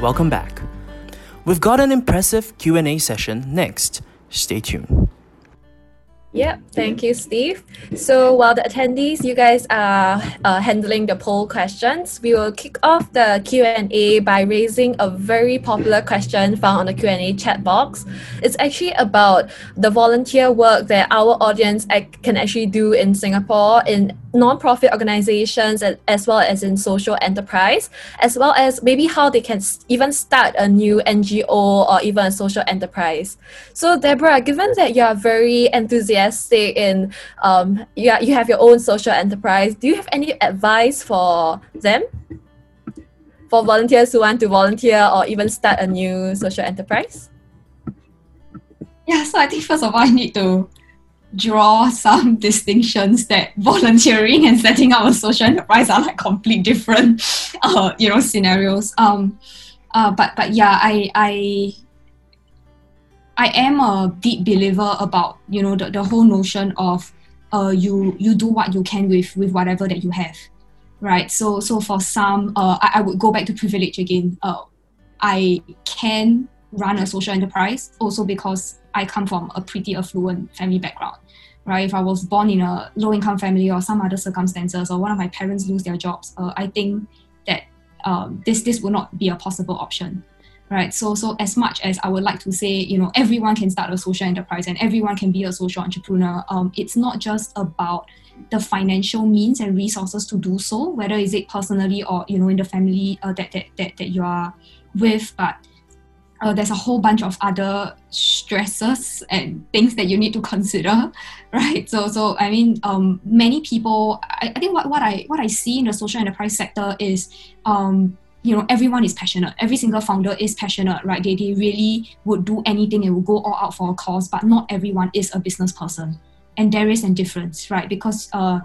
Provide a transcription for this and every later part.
Welcome back. We've got an impressive Q&A session next. Stay tuned. Yep, thank you, Steve. So while the attendees, you guys are uh, handling the poll questions, we will kick off the Q&A by raising a very popular question found on the Q&A chat box. It's actually about the volunteer work that our audience can actually do in Singapore in non-profit organizations as well as in social enterprise, as well as maybe how they can even start a new NGO or even a social enterprise. So Deborah, given that you are very enthusiastic in, um, you, are, you have your own social enterprise, do you have any advice for them? For volunteers who want to volunteer or even start a new social enterprise? Yeah, so I think first of all, I need to draw some distinctions that volunteering and setting up a social enterprise are like complete different uh, you know scenarios. Um uh, but but yeah I I I am a deep believer about you know the, the whole notion of uh you you do what you can with with whatever that you have right? So so for some uh I, I would go back to privilege again. Uh I can run a social enterprise also because I come from a pretty affluent family background right? If I was born in a low income family or some other circumstances, or one of my parents lose their jobs, uh, I think that um, this this will not be a possible option, right? So so as much as I would like to say, you know, everyone can start a social enterprise and everyone can be a social entrepreneur, um, it's not just about the financial means and resources to do so, whether is it personally or you know in the family uh, that, that that that you are with, but uh, there's a whole bunch of other stresses and things that you need to consider right? So so i mean um, many people I, I think what, what i what i see in the social enterprise sector is um, you know everyone is passionate. Every single founder is passionate right? They, they really would do anything. And will go all out for a cause but not everyone is a business person. And there is a difference right? Because uh,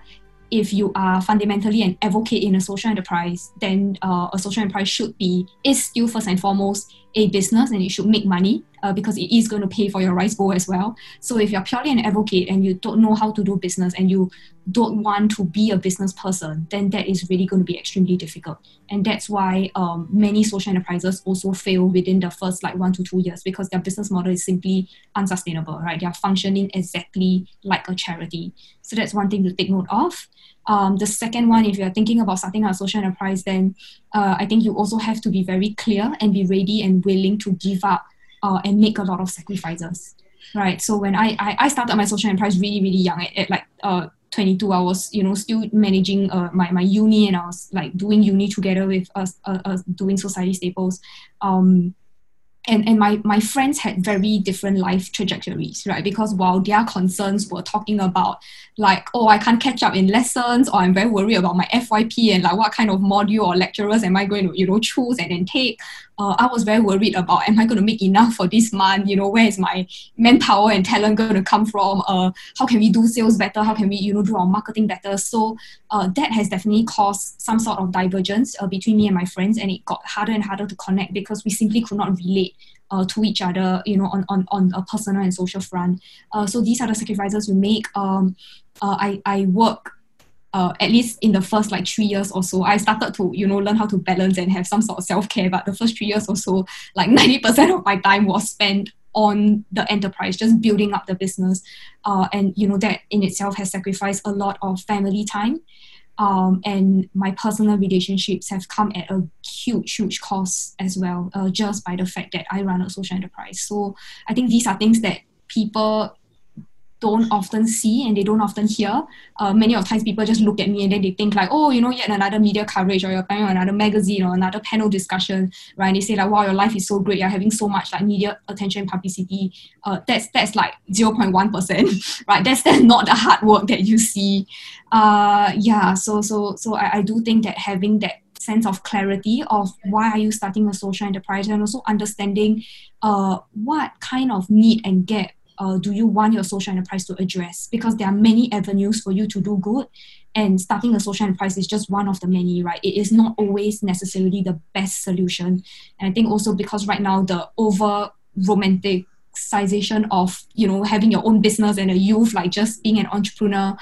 if you are fundamentally an advocate in a social enterprise, then uh, a social enterprise should be is still first and foremost a business and it should make money uh, because it is going to pay for your rice bowl as well. So if you're purely an advocate and you don't know how to do business and you don't want to be a business person, then that is really going to be extremely difficult. And that's why um, many social enterprises also fail within the first like one to two years because their business model is simply unsustainable, right? They are functioning exactly like a charity. So that's one thing to take note of. Um, the second one, if you're thinking about starting a social enterprise, then uh, I think you also have to be very clear and be ready and willing to give up uh, and make a lot of sacrifices, right? So when I, I, I started my social enterprise really, really young, at, at like uh, 22, I was, you know, still managing uh, my, my uni and I was like doing uni together with us, uh, uh, doing Social Staples. Um, and, and my, my friends had very different life trajectories, right? Because while their concerns were talking about like, oh, I can't catch up in lessons, or I'm very worried about my FYP and like what kind of module or lecturers am I going to, you know, choose and then take. Uh, I was very worried about am I going to make enough for this month? You know, where is my manpower and talent going to come from? Uh, how can we do sales better? How can we, you know, do our marketing better? So uh, that has definitely caused some sort of divergence uh, between me and my friends, and it got harder and harder to connect because we simply could not relate uh, to each other, you know, on, on, on a personal and social front. Uh, so these are the sacrifices we make. Um, I, I work uh, at least in the first like three years or so, I started to, you know, learn how to balance and have some sort of self-care. But the first three years or so, like 90% of my time was spent on the enterprise, just building up the business. Uh, and, you know, that in itself has sacrificed a lot of family time. Um, and my personal relationships have come at a huge, huge cost as well, uh, just by the fact that I run a social enterprise. So I think these are things that people don't often see and they don't often hear. Uh, many of times people just look at me and then they think like, oh, you know, yet another media coverage or you're appearing on another magazine or another panel discussion, right? And they say like, wow, your life is so great. You're having so much like media attention and publicity. Uh, that's that's like 0.1%, right? That's, that's not the hard work that you see. Uh, yeah, so so so I, I do think that having that sense of clarity of why are you starting a social enterprise and also understanding uh, what kind of need and gap uh, do you want your social enterprise to address? Because there are many avenues for you to do good, and starting a social enterprise is just one of the many, right? It is not always necessarily the best solution. And I think also because right now the over romanticization of you know having your own business and a youth like just being an entrepreneur,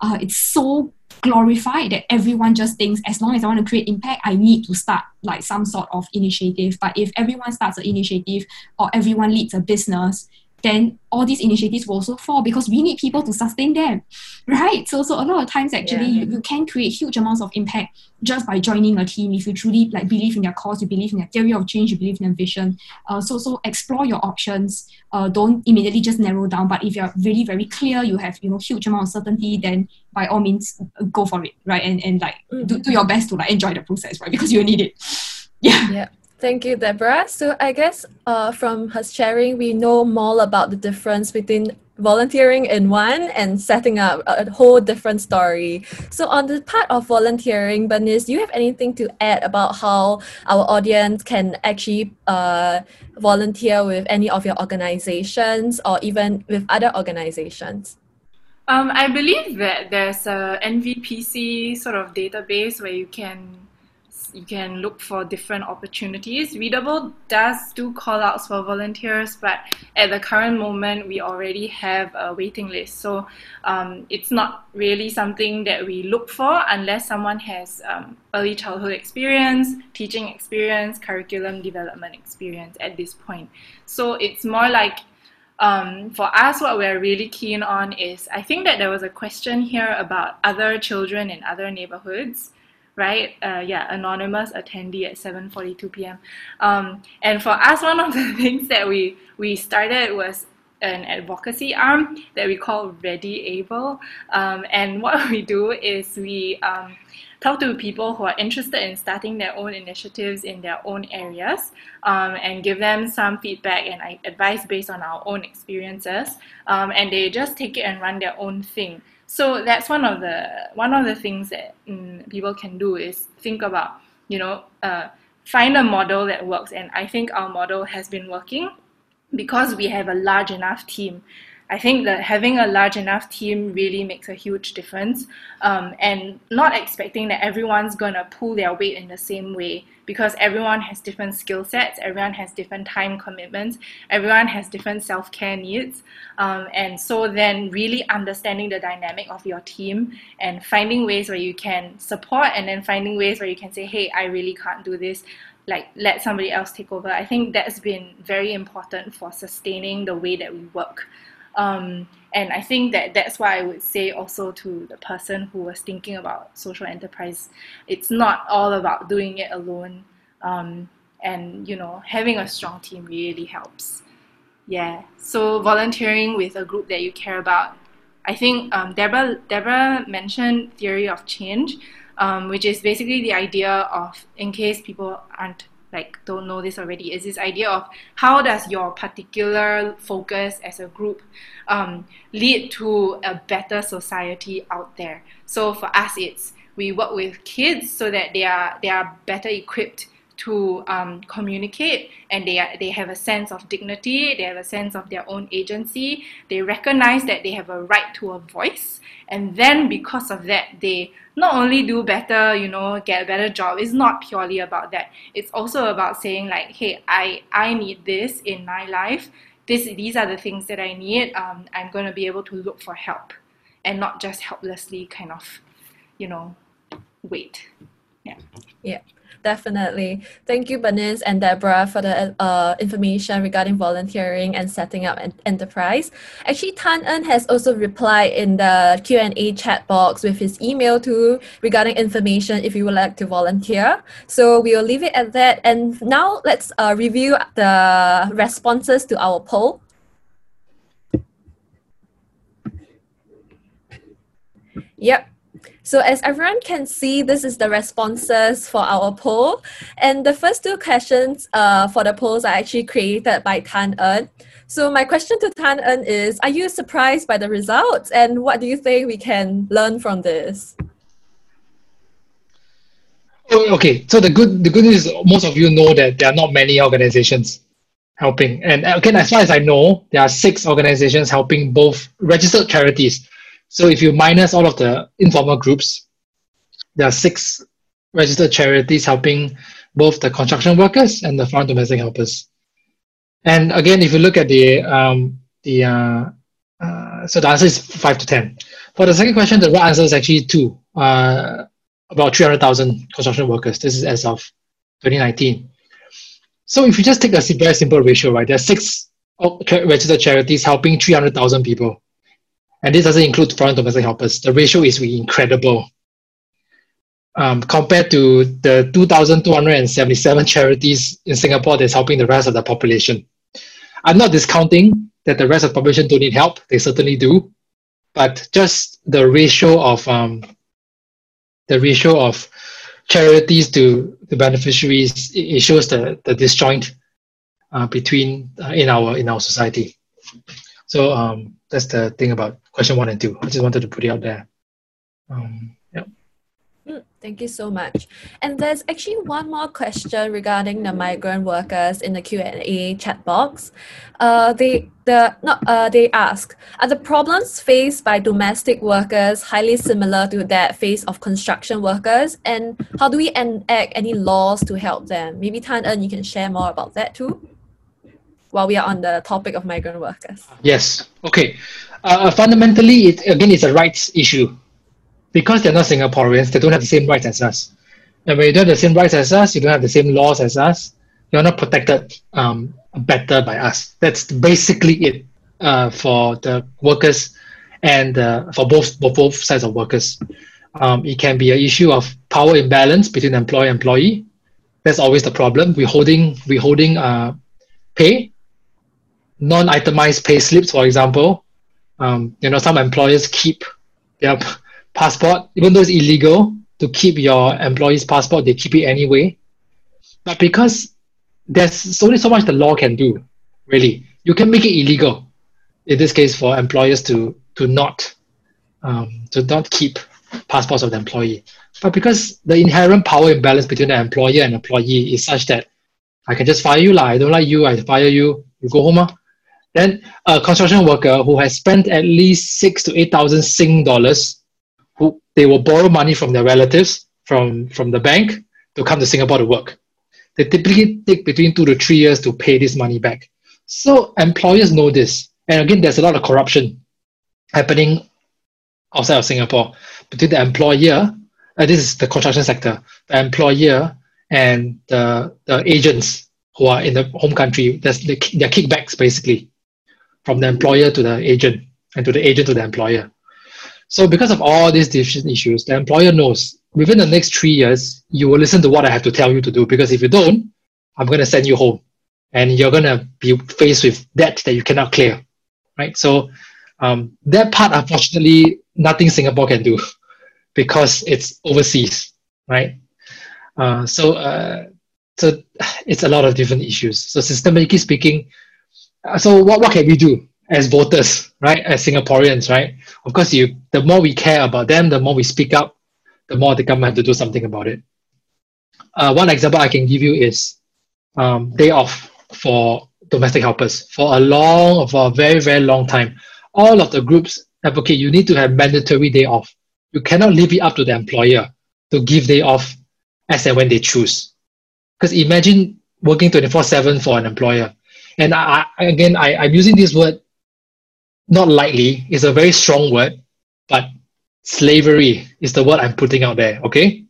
uh, it's so glorified that everyone just thinks as long as I want to create impact, I need to start like some sort of initiative. But if everyone starts an initiative or everyone leads a business, then all these initiatives will also fall because we need people to sustain them, right? So, so a lot of times actually yeah. you, you can create huge amounts of impact just by joining a team if you truly like believe in their cause, you believe in their theory of change, you believe in their vision. Uh, so, so explore your options. Uh, don't immediately just narrow down. But if you're really very clear, you have you know huge amount of certainty, then by all means go for it, right? And and like mm-hmm. do, do your best to like enjoy the process, right? Because you need it. Yeah. Yeah. Thank you, Deborah. So I guess uh, from her sharing, we know more about the difference between volunteering in one and setting up a whole different story. So on the part of volunteering, Bernice, do you have anything to add about how our audience can actually uh, volunteer with any of your organizations or even with other organizations? Um, I believe that there's a NVPC sort of database where you can you can look for different opportunities. ReadAble does do call outs for volunteers, but at the current moment, we already have a waiting list. So um, it's not really something that we look for unless someone has um, early childhood experience, teaching experience, curriculum development experience at this point. So it's more like um, for us, what we're really keen on is I think that there was a question here about other children in other neighborhoods right? Uh, yeah, anonymous attendee at 7:42 p.m. Um, and for us, one of the things that we we started was an advocacy arm that we call Ready Able. Um, and what we do is we um, talk to people who are interested in starting their own initiatives in their own areas um, and give them some feedback and advice based on our own experiences. Um, and they just take it and run their own thing. So that's one of the one of the things that mm, people can do is think about you know uh, find a model that works, and I think our model has been working because we have a large enough team I think that having a large enough team really makes a huge difference, um, and not expecting that everyone's gonna pull their weight in the same way because everyone has different skill sets, everyone has different time commitments, everyone has different self care needs, um, and so then really understanding the dynamic of your team and finding ways where you can support, and then finding ways where you can say, hey, I really can't do this like let somebody else take over. I think that's been very important for sustaining the way that we work. Um, and I think that that's why I would say also to the person who was thinking about social enterprise, it's not all about doing it alone. Um, and you know, having a strong team really helps. Yeah. So volunteering with a group that you care about. I think um, Deborah Deborah mentioned theory of change, um, which is basically the idea of in case people aren't like don't know this already is this idea of how does your particular focus as a group um, lead to a better society out there? So for us it's we work with kids so that they are they are better equipped to um, communicate and they, are, they have a sense of dignity, they have a sense of their own agency, they recognize that they have a right to a voice, and then because of that, they not only do better, you know, get a better job. It's not purely about that. It's also about saying like, hey, I, I need this in my life. This, these are the things that I need. Um, I'm going to be able to look for help and not just helplessly kind of, you know, wait. Yeah. Yeah. Definitely. Thank you, Bernice and Deborah, for the uh, information regarding volunteering and setting up an enterprise. Actually, Tan En has also replied in the Q&A chat box with his email too regarding information if you would like to volunteer. So we will leave it at that. And now let's uh, review the responses to our poll. Yep. So as everyone can see, this is the responses for our poll. And the first two questions uh, for the polls are actually created by Tan En. So my question to Tan En is, are you surprised by the results? And what do you think we can learn from this? Oh, okay, so the good the good news is most of you know that there are not many organizations helping. And again, as far as I know, there are six organizations helping both registered charities so if you minus all of the informal groups, there are six registered charities helping both the construction workers and the foreign domestic helpers. And again, if you look at the um, the uh, uh, so the answer is five to ten. For the second question, the right answer is actually two. uh, about 300,000 construction workers. This is as of 2019. So if you just take a very simple ratio, right, there are six registered charities helping 300,000 people. And this doesn't include foreign domestic helpers. The ratio is incredible. Um, compared to the 2,277 charities in Singapore that's helping the rest of the population. I'm not discounting that the rest of the population don't need help. They certainly do. But just the ratio of um, the ratio of charities to the beneficiaries, it, shows the, the disjoint uh, between uh, in our in our society. So um, that's the thing about question one and two. I just wanted to put it out there. Um, yeah. Mm, thank you so much. And there's actually one more question regarding the migrant workers in the Q and A chat box. Uh, they the not uh, they ask are the problems faced by domestic workers highly similar to that faced of construction workers, and how do we enact any laws to help them? Maybe Tan En, you can share more about that too. While we are on the topic of migrant workers. Yes. Okay. Uh, fundamentally, it again it's a rights issue because they're not Singaporeans, they don't have the same rights as us. And when you don't have the same rights as us, you don't have the same laws as us, you're not protected um, better by us. That's basically it uh, for the workers and uh, for both, for both sides of workers. Um, it can be an issue of power imbalance between employer and employee. That's always the problem. We're holding, we're holding uh, pay, non-itemized pay slips, for example. Um, you know, some employers keep their passport, even though it's illegal to keep your employee's passport, they keep it anyway. But because there's only so much the law can do, really, you can make it illegal. In this case, for employers to to not um, to not keep passports of the employee. But because the inherent power imbalance between the employer and employee is such that I can just fire you, lah. I don't like you, I fire you, you go home. Uh. Then a construction worker who has spent at least six to eight thousand Sing dollars who they will borrow money from their relatives from from the bank to come to Singapore to work. They typically take between two to three years to pay this money back. So employers know this, and again, there's a lot of corruption happening outside of Singapore between the employer. Uh, this is the construction sector. The employer and the, the agents who are in the home country. There's the, their kickbacks basically from the employer to the agent and to the agent to the employer. So because of all these different issues, the employer knows within the next three years, you will listen to what I have to tell you to do. Because if you don't, I'm going to send you home, and you're going to be faced with debt that you cannot clear, right? So um, that part, unfortunately, nothing Singapore can do because it's overseas, right? Uh, so uh, so it's a lot of different issues. So systemically speaking, so what, what can we do? as voters, right? As Singaporeans, right? Of course, you the more we care about them, the more we speak up, the more the government have to do something about it. Uh, one example I can give you is um, day off for domestic helpers. For a long, for a very, very long time, all of the groups advocate you need to have mandatory day off. You cannot leave it up to the employer to give day off as and when they choose. Because imagine working 24 7 for an employer. And I, I, again, I, I'm using this word not lightly It's a very strong word, but slavery is the word I'm putting out there, okay?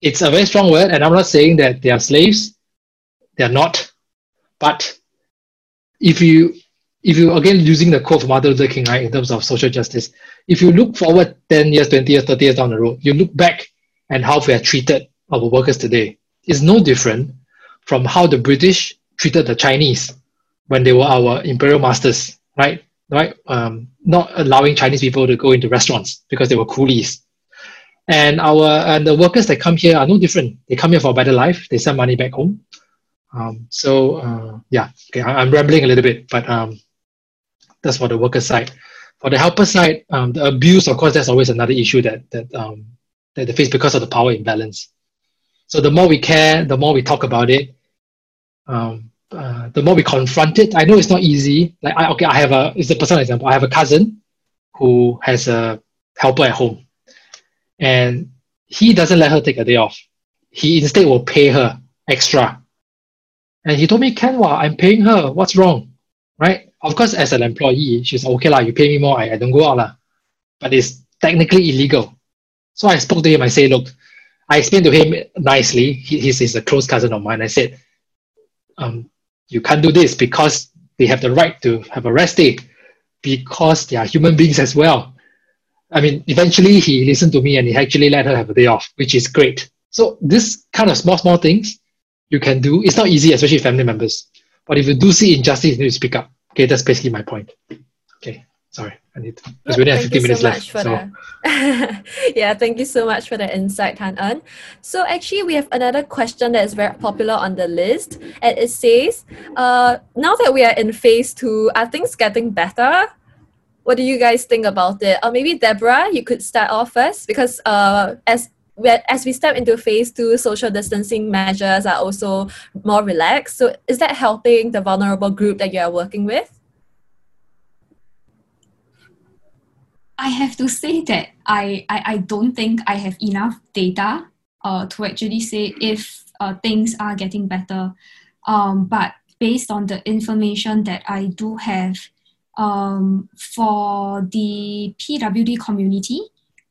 It's a very strong word, and I'm not saying that they are slaves. They're not. But if you if you again using the quote from Martin Luther King, right, in terms of social justice, if you look forward 10 years, 20 years, 30 years down the road, you look back and how we are treated our workers today is no different from how the British treated the Chinese when they were our imperial masters, right? right? Um, not allowing Chinese people to go into restaurants because they were coolies. And our and the workers that come here are no different. They come here for a better life. They send money back home. Um, so uh, yeah, okay, I, am rambling a little bit, but um, that's for the worker side. For the helper side, um, the abuse, of course, that's always another issue that that um, that they face because of the power imbalance. So the more we care, the more we talk about it, um, uh, the more we confront it, I know it's not easy. Like, I, okay, I have a, it's a personal example. I have a cousin who has a helper at home, and he doesn't let her take a day off. He instead will pay her extra. And he told me, Ken, well, I'm paying her. What's wrong? Right? Of course, as an employee, she's okay, lah, you pay me more, I, I don't go out. Lah. But it's technically illegal. So I spoke to him. I say, look, I explained to him nicely. He, he's, he's a close cousin of mine. I said, um, you can't do this because they have the right to have a rest day because they are human beings as well. I mean, eventually he listened to me and he actually let her have a day off, which is great. So this kind of small, small things you can do. It's not easy, especially family members. But if you do see injustice, you need to speak up. Okay, that's basically my point. Okay, sorry, I need to. Because we only have 15 minutes so left. So the, yeah, thank you so much for the insight, Han En. So actually, we have another question that is very popular on the list, and it says, uh, now that we are in phase two, are things getting better? What do you guys think about it? Or maybe Deborah, you could start off first because uh, as we as we step into phase two, social distancing measures are also more relaxed. So is that helping the vulnerable group that you are working with? I have to say that I, I, I don't think I have enough data uh, to actually say if uh, things are getting better. Um, but based on the information that I do have um, for the PWD community,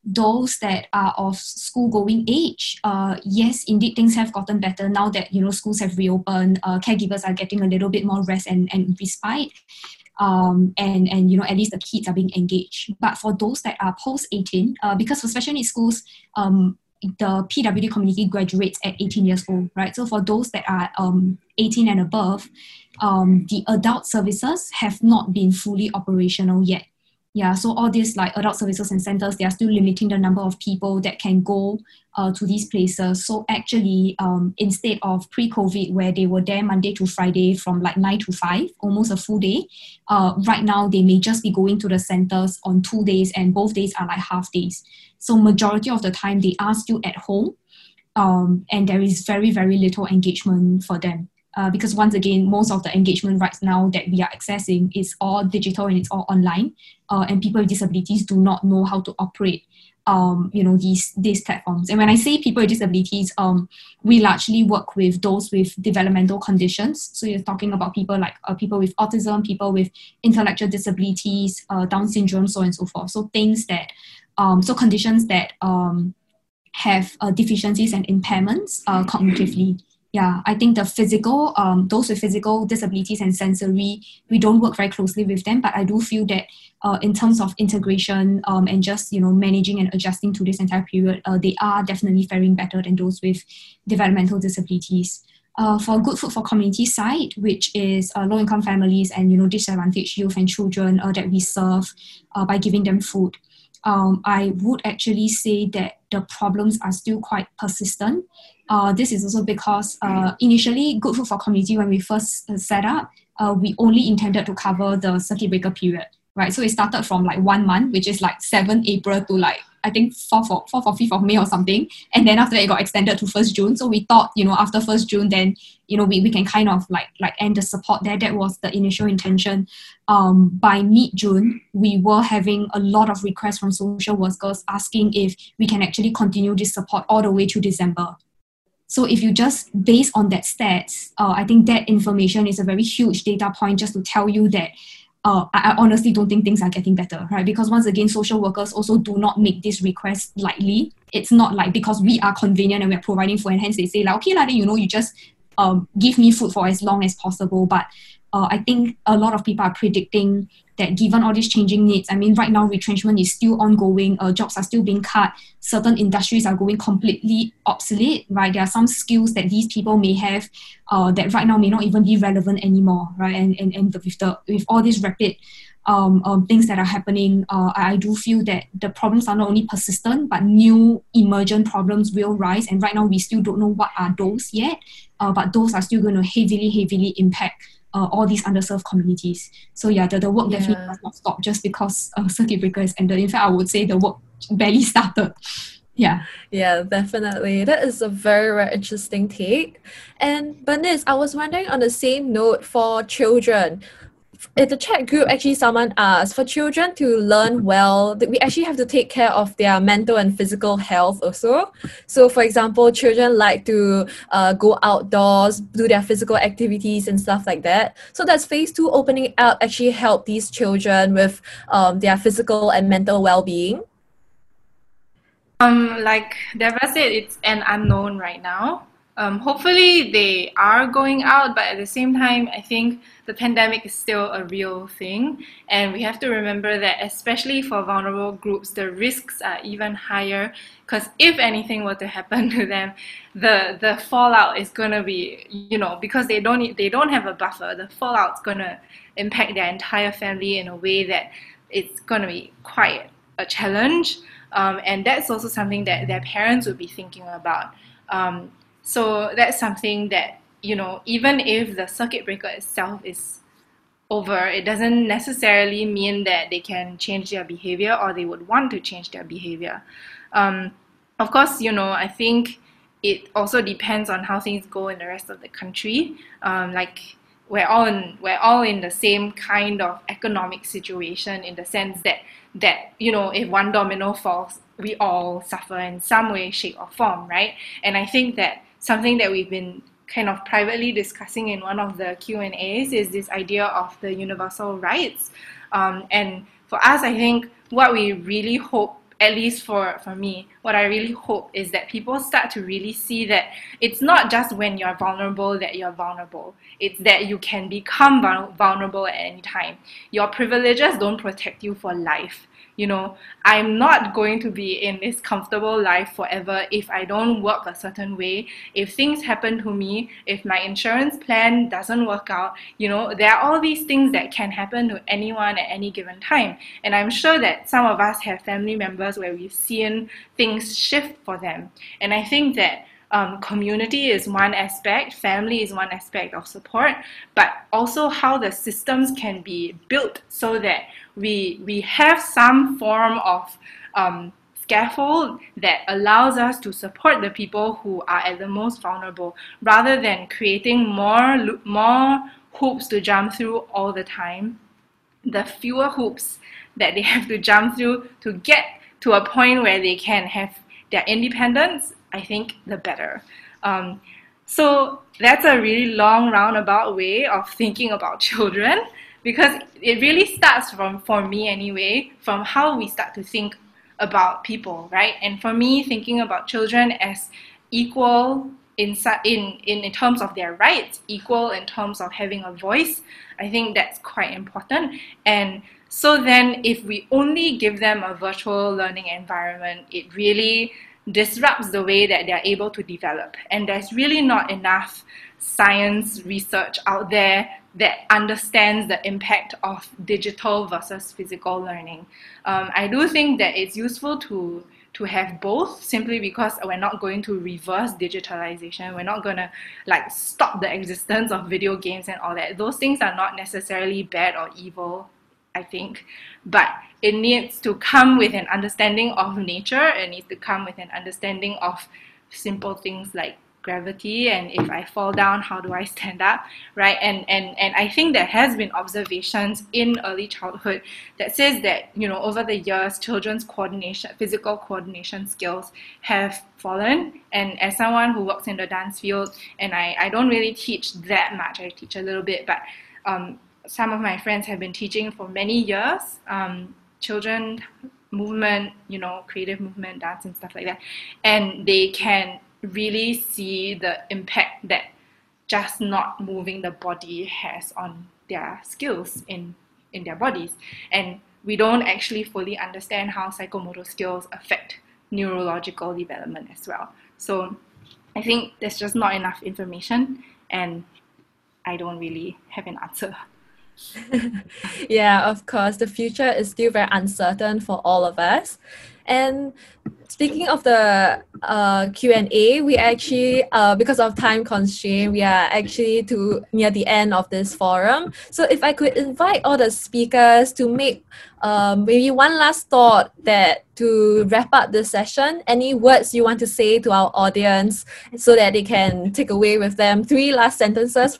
those that are of school going age, uh, yes, indeed, things have gotten better now that you know schools have reopened. Uh, caregivers are getting a little bit more rest and, and respite um, and and you know at least the kids are being engaged. But for those that are post eighteen, uh, because for special needs schools, um, the PWD community graduates at eighteen years old, right? So for those that are um, eighteen and above, um, the adult services have not been fully operational yet. Yeah, so all these like adult services and centers, they are still limiting the number of people that can go uh, to these places. So actually, um, instead of pre-COVID, where they were there Monday to Friday from like nine to five, almost a full day, uh, right now they may just be going to the centers on two days, and both days are like half days. So majority of the time, they are still at home, um, and there is very very little engagement for them. Uh, because once again, most of the engagement right now that we are accessing is all digital and it's all online, uh, and people with disabilities do not know how to operate, um, you know, these these platforms. And when I say people with disabilities, um, we largely work with those with developmental conditions. So you're talking about people like uh, people with autism, people with intellectual disabilities, uh, Down syndrome, so on and so forth. So things that, um, so conditions that um, have uh, deficiencies and impairments uh, cognitively yeah, I think the physical, um, those with physical disabilities and sensory, we don't work very closely with them. But I do feel that uh, in terms of integration um, and just you know managing and adjusting to this entire period, uh, they are definitely faring better than those with developmental disabilities. Uh, for Good Food for Community side, which is uh, low-income families and you know disadvantaged youth and children uh, that we serve uh, by giving them food um, I would actually say that the problems are still quite persistent. Uh, this is also because uh, initially, Good Food for Community, when we first uh, set up, uh, we only intended to cover the circuit breaker period, right? So it started from like one month, which is like 7 April to like I think 4th or, 4th or 5th of May or something. And then after that, it got extended to 1st June. So we thought, you know, after 1st June, then, you know, we, we can kind of like like end the support there. That was the initial intention. Um, by mid-June, we were having a lot of requests from social workers asking if we can actually continue this support all the way to December. So if you just base on that stats, uh, I think that information is a very huge data point just to tell you that uh, I, I honestly don't think things are getting better, right? Because once again, social workers also do not make this request lightly. It's not like because we are convenient and we're providing food, and hence they say like, okay, like, you know, you just um, give me food for as long as possible. But uh, I think a lot of people are predicting that given all these changing needs, I mean, right now retrenchment is still ongoing, uh, jobs are still being cut, certain industries are going completely obsolete, right? There are some skills that these people may have uh, that right now may not even be relevant anymore, right? And and, and with the with all these rapid um, um, things that are happening, uh, I do feel that the problems are not only persistent, but new emergent problems will rise. And right now, we still don't know what are those yet, uh, but those are still going to heavily, heavily impact uh, all these underserved communities. So yeah, the, the work definitely does not stop just because uh, circuit breaker has ended. In fact, I would say the work barely started. Yeah. Yeah, definitely. That is a very, very interesting take. And Bernice, I was wondering on the same note for children. In the chat group, actually, someone asked for children to learn well, we actually have to take care of their mental and physical health also. So, for example, children like to uh, go outdoors, do their physical activities and stuff like that. So, does phase two opening up actually help these children with um, their physical and mental well being? Um, like Deva said, it's an unknown right now. Um, hopefully they are going out, but at the same time, I think the pandemic is still a real thing, and we have to remember that, especially for vulnerable groups, the risks are even higher. Because if anything were to happen to them, the the fallout is gonna be, you know, because they don't they don't have a buffer. The fallout's gonna impact their entire family in a way that it's gonna be quite a challenge. Um, and that's also something that their parents would be thinking about. Um, so that's something that, you know, even if the circuit breaker itself is over, it doesn't necessarily mean that they can change their behavior or they would want to change their behavior. Um, of course, you know, I think it also depends on how things go in the rest of the country. Um, like we're all in, we're all in the same kind of economic situation in the sense that that you know if one domino falls, we all suffer in some way, shape, or form, right? And I think that something that we've been kind of privately discussing in one of the Q and A's is this idea of the universal rights. Um, and for us, I think what we really hope, at least for, for me, what I really hope is that people start to really see that it's not just when you're vulnerable that you're vulnerable. It's that you can become vulnerable at any time. Your privileges don't protect you for life you know, I'm not going to be in this comfortable life forever if I don't work a certain way. If things happen to me, if my insurance plan doesn't work out, you know, there are all these things that can happen to anyone at any given time. And I'm sure that some of us have family members where we've seen things shift for them. And I think that um, community is one aspect, family is one aspect of support, but also how the systems can be built so that we we have some form of um, scaffold that allows us to support the people who are at the most vulnerable, rather than creating more more hoops to jump through all the time. The fewer hoops that they have to jump through to get to a point where they can have their independence, I think the better. Um, so that's a really long roundabout way of thinking about children because it really starts from for me anyway from how we start to think about people right and for me thinking about children as equal in in in terms of their rights equal in terms of having a voice i think that's quite important and so then if we only give them a virtual learning environment it really disrupts the way that they're able to develop and there's really not enough science research out there that understands the impact of digital versus physical learning. Um, I do think that it's useful to to have both simply because we're not going to reverse digitalization. We're not going to like stop the existence of video games and all that. Those things are not necessarily bad or evil, I think, but it needs to come with an understanding of nature. It needs to come with an understanding of simple things like gravity and if i fall down how do i stand up right? And and and i think there has been observations in early childhood that says that you know over the years children's coordination physical coordination skills have fallen. And as someone who works in the dance field and i i don't really teach that much i teach a little bit but um, some of my friends have been teaching for many years um, children movement you know creative movement dance and stuff like that. And they can really see the impact that just not moving the body has on their skills in in their bodies. And we don't actually fully understand how psychomotor skills affect neurological development as well. So i think there's just not enough information and i don't really have an answer yeah, of course, the future is still very uncertain for all of us. And speaking of the uh, Q&A, we actually, uh, because of time constraint, we are actually to near the end of this forum. So if I could invite all the speakers to make um, maybe one last thought that to wrap up this session, any words you want to say to our audience so that they can take away with them three last sentences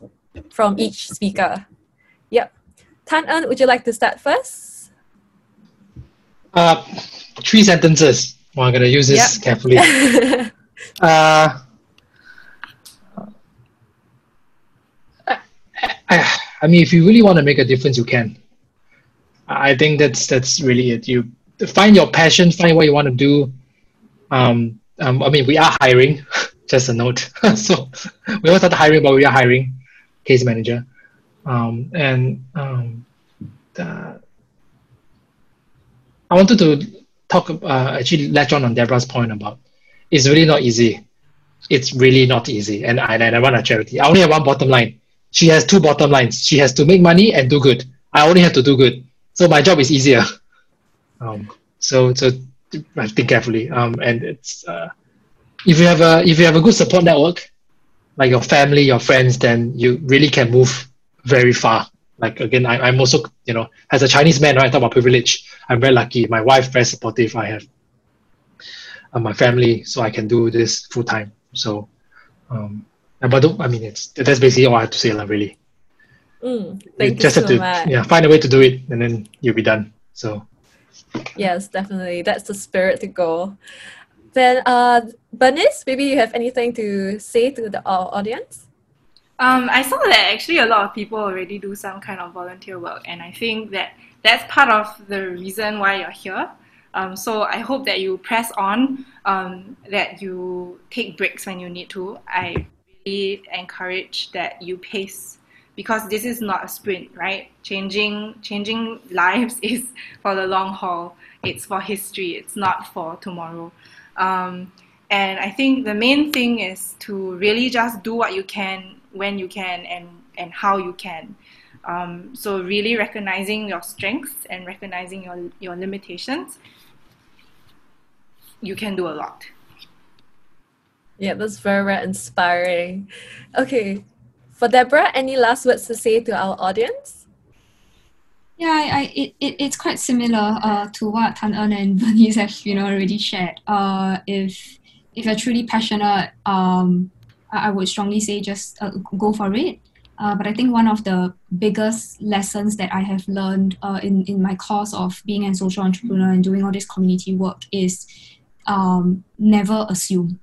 from each speaker. Yep. Tan En, would you like to start first? Uh, three sentences. Well, I'm going to use this yep. carefully. uh, I, I mean, if you really want to make a difference, you can. I think that's that's really it. You find your passion, find what you want to do, Um, um, I mean, we are hiring. Just a note. so we haven't started hiring, but we are hiring case manager. Um, and um, the, I wanted to talk uh, actually latch on on Deborah's point about it's really not easy. It's really not easy. And I, and I run a charity. I only have one bottom line. She has two bottom lines. She has to make money and do good. I only have to do good. So my job is easier. Um, so so think carefully. Um, and it's uh, if you have a if you have a good support network, like your family, your friends, then you really can move very far. Like again, I, I'm also you know as a Chinese man, right? I talk about privilege. I'm very lucky. My wife very supportive. I have uh, my family, so I can do this full time. So, um, but I mean, it's that's basically all I have to say, like, really. Mm, thank you, just so have to much. yeah find a way to do it, and then you'll be done. So. Yes, definitely. That's the spirit to go. Then, uh, Bernice, maybe you have anything to say to the our audience? Um, I saw that actually a lot of people already do some kind of volunteer work, and I think that that's part of the reason why you're here. Um, so I hope that you press on, um, that you take breaks when you need to. I really encourage that you pace because this is not a sprint, right? Changing changing lives is for the long haul. It's for history. It's not for tomorrow. Um, and I think the main thing is to really just do what you can when you can and and how you can. Um, so really recognizing your strengths and recognizing your your limitations, you can do a lot. Yeah, that's very, very inspiring. Okay, for Deborah, any last words to say to our audience? Yeah, I, I it, it, it's quite similar uh, to what Tan En and Bernice have you know already shared. Uh, if if you're truly passionate, um, I, would strongly say just uh, go for it. Uh, but I think one of the biggest lessons that I have learned uh, in, in my course of being a social entrepreneur and doing all this community work is um, never assume.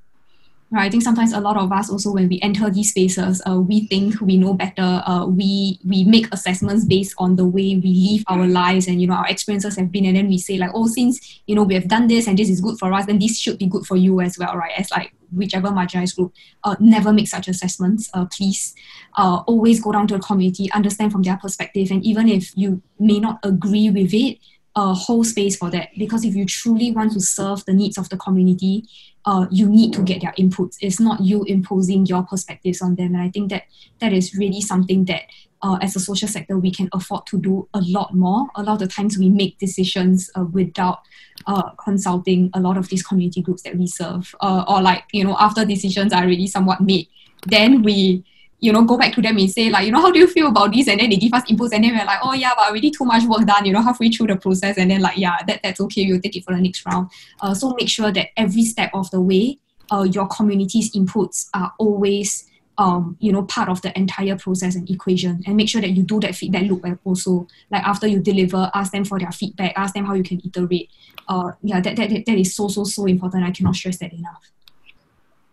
Right, I think sometimes a lot of us also when we enter these spaces, uh, we think we know better. Uh, we we make assessments based on the way we live our lives and you know our experiences have been, and then we say like, oh, since you know we have done this and this is good for us, then this should be good for you as well, right? As like whichever marginalized group, uh, never make such assessments. Uh, please, uh, always go down to the community, understand from their perspective, and even if you may not agree with it, uh, hold space for that. Because if you truly want to serve the needs of the community, uh, you need to get their inputs. It's not you imposing your perspectives on them. And I think that that is really something that uh, as a social sector we can afford to do a lot more. A lot of the times we make decisions uh, without uh, consulting a lot of these community groups that we serve, uh, or like you know after decisions are already somewhat made, then we you know go back to them and say like you know how do you feel about this, and then they give us inputs, and then we're like oh yeah, but already too much work done, you know halfway through the process, and then like yeah that that's okay, we'll take it for the next round. Uh, so make sure that every step of the way, uh, your community's inputs are always um, you know, part of the entire process and equation, and make sure that you do that feedback loop also. Like after you deliver, ask them for their feedback, ask them how you can iterate. Uh, yeah, that, that, that is so so so important. I cannot stress that enough.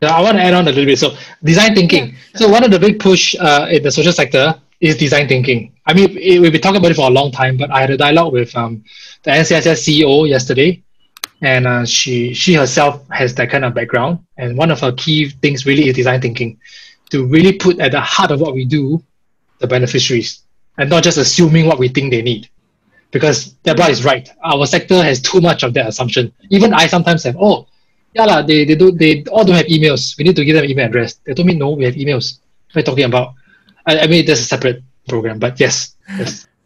Yeah, I want to add on a little bit. So design thinking. Yeah. So one of the big push uh, in the social sector is design thinking. I mean, it, we've been talking about it for a long time, but I had a dialogue with um, the NCSS CEO yesterday, and uh, she she herself has that kind of background. And one of her key things really is design thinking, to really put at the heart of what we do the beneficiaries, and not just assuming what we think they need. Because Deborah is right. Our sector has too much of that assumption. Even I sometimes have, oh, yeah, la, they, they, do, they all don't have emails. We need to give them email address. They told me, no, we have emails. What are you talking about? I, I mean, there's a separate program, but yes. yes.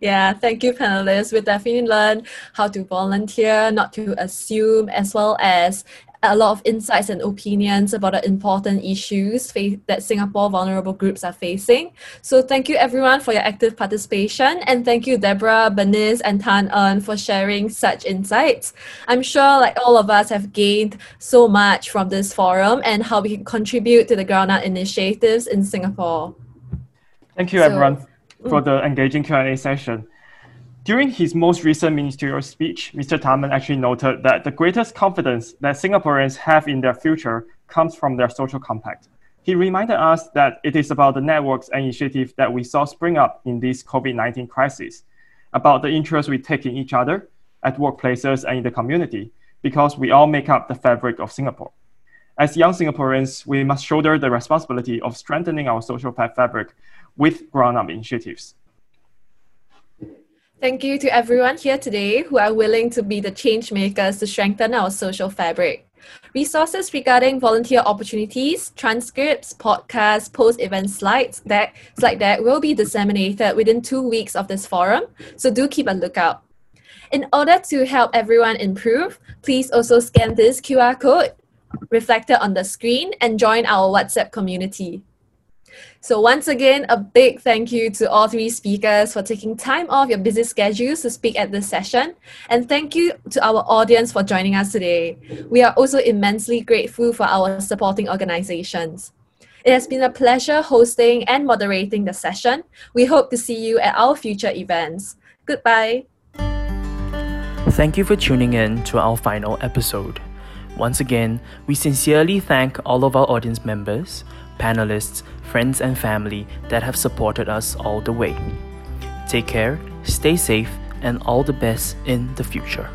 Yeah, thank you, panelists. We definitely learn how to volunteer, not to assume, as well as a lot of insights and opinions about the important issues fa- that Singapore vulnerable groups are facing. So thank you everyone for your active participation and thank you Deborah, Bernice and Tan En for sharing such insights. I'm sure like all of us have gained so much from this forum and how we can contribute to the ground up initiatives in Singapore. Thank you, So- everyone, for the mm. engaging Q&A session. During his most recent ministerial speech, Mr. Tharman actually noted that the greatest confidence that Singaporeans have in their future comes from their social compact. He reminded us that it is about the networks and initiatives that we saw spring up in this COVID-19 crisis, about the interest we take in each other at workplaces and in the community, because we all make up the fabric of Singapore. As young Singaporeans, we must shoulder the responsibility of strengthening our social fabric with ground up initiatives. Thank you to everyone here today who are willing to be the change makers to strengthen our social fabric. Resources regarding volunteer opportunities, transcripts, podcasts, post-event slides, that slide deck will be disseminated within two weeks of this forum, so do keep a lookout. In order to help everyone improve, please also scan this QR code reflected on the screen and join our WhatsApp community. So, once again, a big thank you to all three speakers for taking time off your busy schedules to speak at this session. And thank you to our audience for joining us today. We are also immensely grateful for our supporting organizations. It has been a pleasure hosting and moderating the session. We hope to see you at our future events. Goodbye. Thank you for tuning in to our final episode. Once again, we sincerely thank all of our audience members, panelists, friends, and family that have supported us all the way. Take care, stay safe, and all the best in the future.